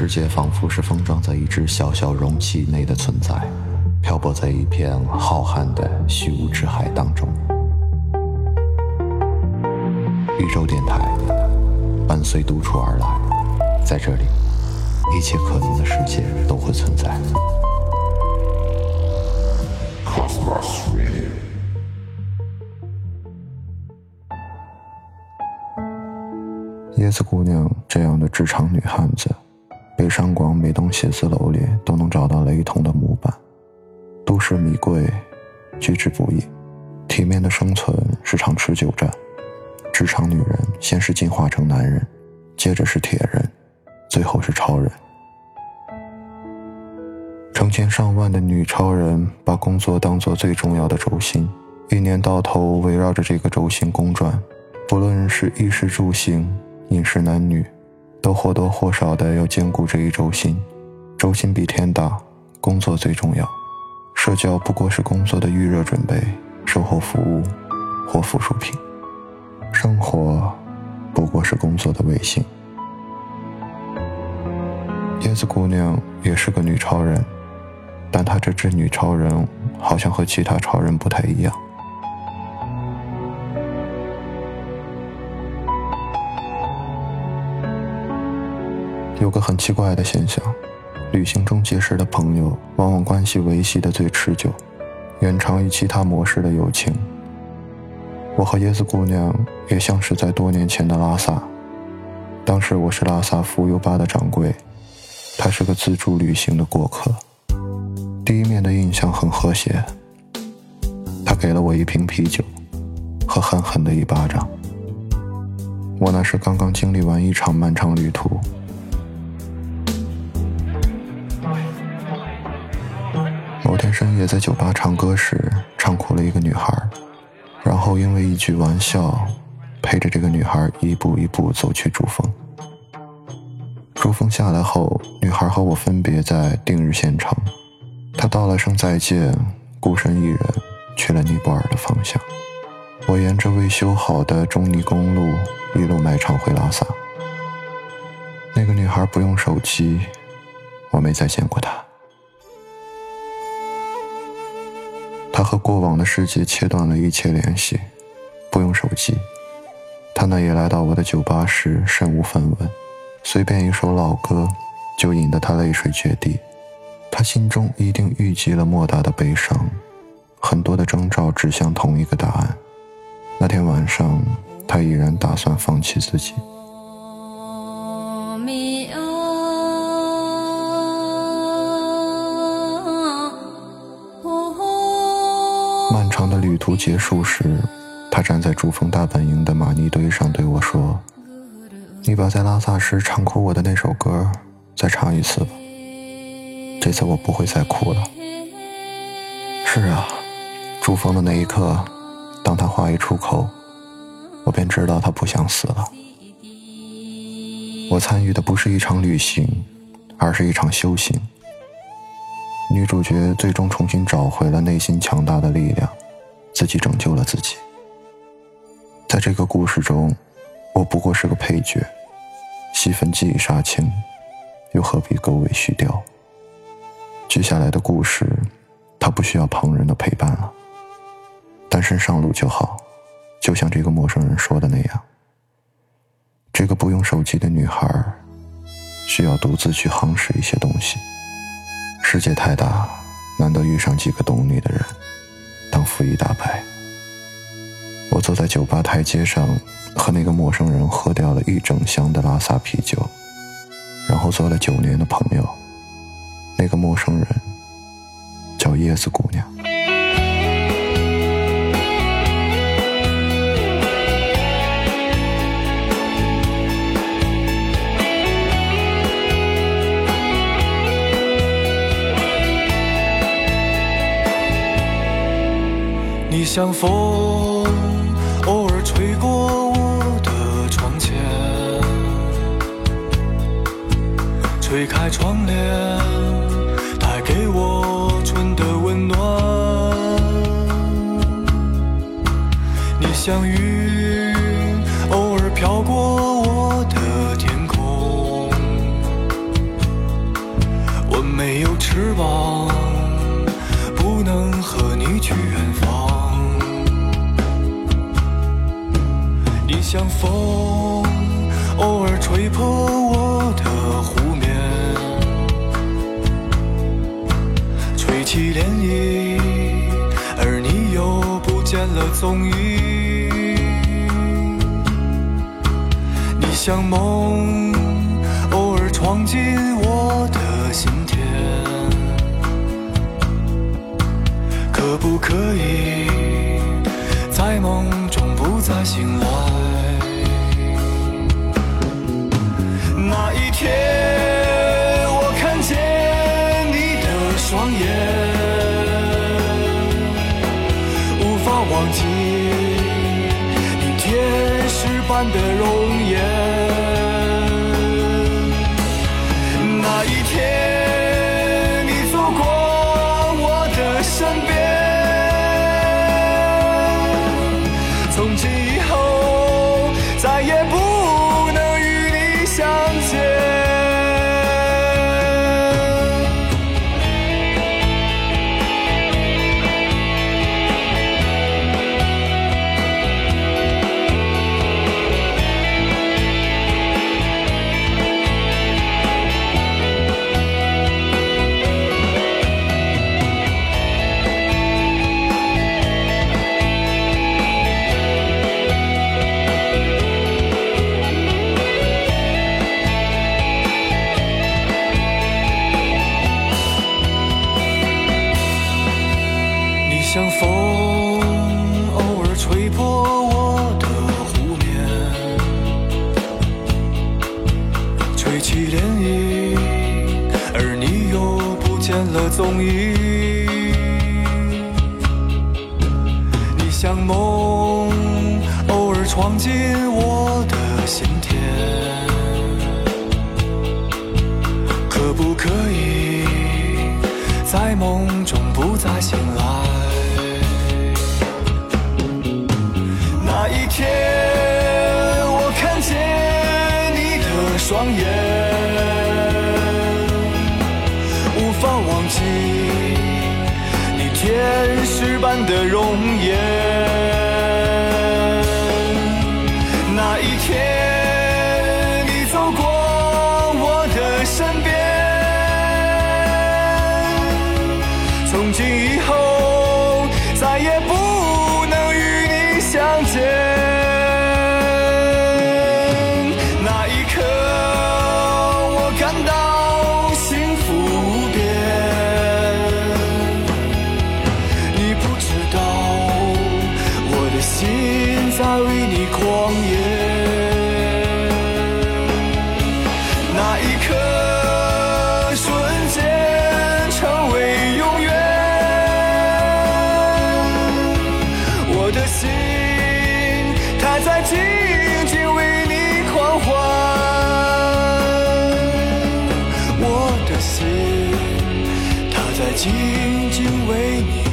世界仿佛是封装在一只小小容器内的存在，漂泊在一片浩瀚的虚无之海当中。宇宙电台伴随独处而来，在这里，一切可能的世界都会存在。椰子姑娘这样的职场女汉子，北上广每栋写字楼里都能找到雷同的模板。都市米贵，居之不易，体面的生存是场持久战。职场女人先是进化成男人，接着是铁人，最后是超人。成千上万的女超人把工作当做最重要的轴心，一年到头围绕着这个轴心公转，不论是衣食住行。饮食男女，都或多或少的要兼顾这一轴心。轴心比天大，工作最重要。社交不过是工作的预热准备，售后服务或附属品。生活不过是工作的卫星。椰子姑娘也是个女超人，但她这只女超人好像和其他超人不太一样。有个很奇怪的现象，旅行中结识的朋友，往往关系维系的最持久，远长于其他模式的友情。我和椰子姑娘也像是在多年前的拉萨，当时我是拉萨浮游吧的掌柜，她是个自助旅行的过客。第一面的印象很和谐，她给了我一瓶啤酒，和狠狠的一巴掌。我那时刚刚经历完一场漫长旅途。天深夜在酒吧唱歌时，唱哭了一个女孩，然后因为一句玩笑，陪着这个女孩一步一步走去珠峰。珠峰下来后，女孩和我分别在定日县城，她道了声再见，孤身一人去了尼泊尔的方向。我沿着未修好的中尼公路一路卖唱回拉萨。那个女孩不用手机，我没再见过她。他和过往的世界切断了一切联系，不用手机。他那夜来到我的酒吧时身无分文，随便一首老歌就引得他泪水决堤。他心中一定郁积了莫大的悲伤，很多的征兆指向同一个答案。那天晚上，他已然打算放弃自己。长的旅途结束时，他站在珠峰大本营的玛尼堆上对我说：“你把在拉萨时唱哭我的那首歌再唱一次吧。这次我不会再哭了。”是啊，珠峰的那一刻，当他话一出口，我便知道他不想死了。我参与的不是一场旅行，而是一场修行。女主角最终重新找回了内心强大的力量，自己拯救了自己。在这个故事中，我不过是个配角，戏份既已杀青，又何必狗尾续貂？接下来的故事，她不需要旁人的陪伴了，单身上路就好，就像这个陌生人说的那样。这个不用手机的女孩，需要独自去夯实一些东西。世界太大，难得遇上几个懂你的人，当负一大白。我坐在酒吧台阶上，和那个陌生人喝掉了一整箱的拉萨啤酒，然后做了九年的朋友。那个陌生人叫叶子姑娘。像风，偶尔吹过我的窗前，吹开窗帘，带给我春的温暖。你像云，偶尔飘过我的天空，我没有翅膀，不能和你去远像风，偶尔吹破我的湖面，吹起涟漪，而你又不见了踪影。你像梦，偶尔闯进我的心田，可不可以在梦中不再醒来？踪影。你像梦，偶尔闯进我的心田，可不可以在梦中不再醒来？那一天，我看见你的双眼，天使般的容颜。在静静为你狂欢。我的心，它在静静为你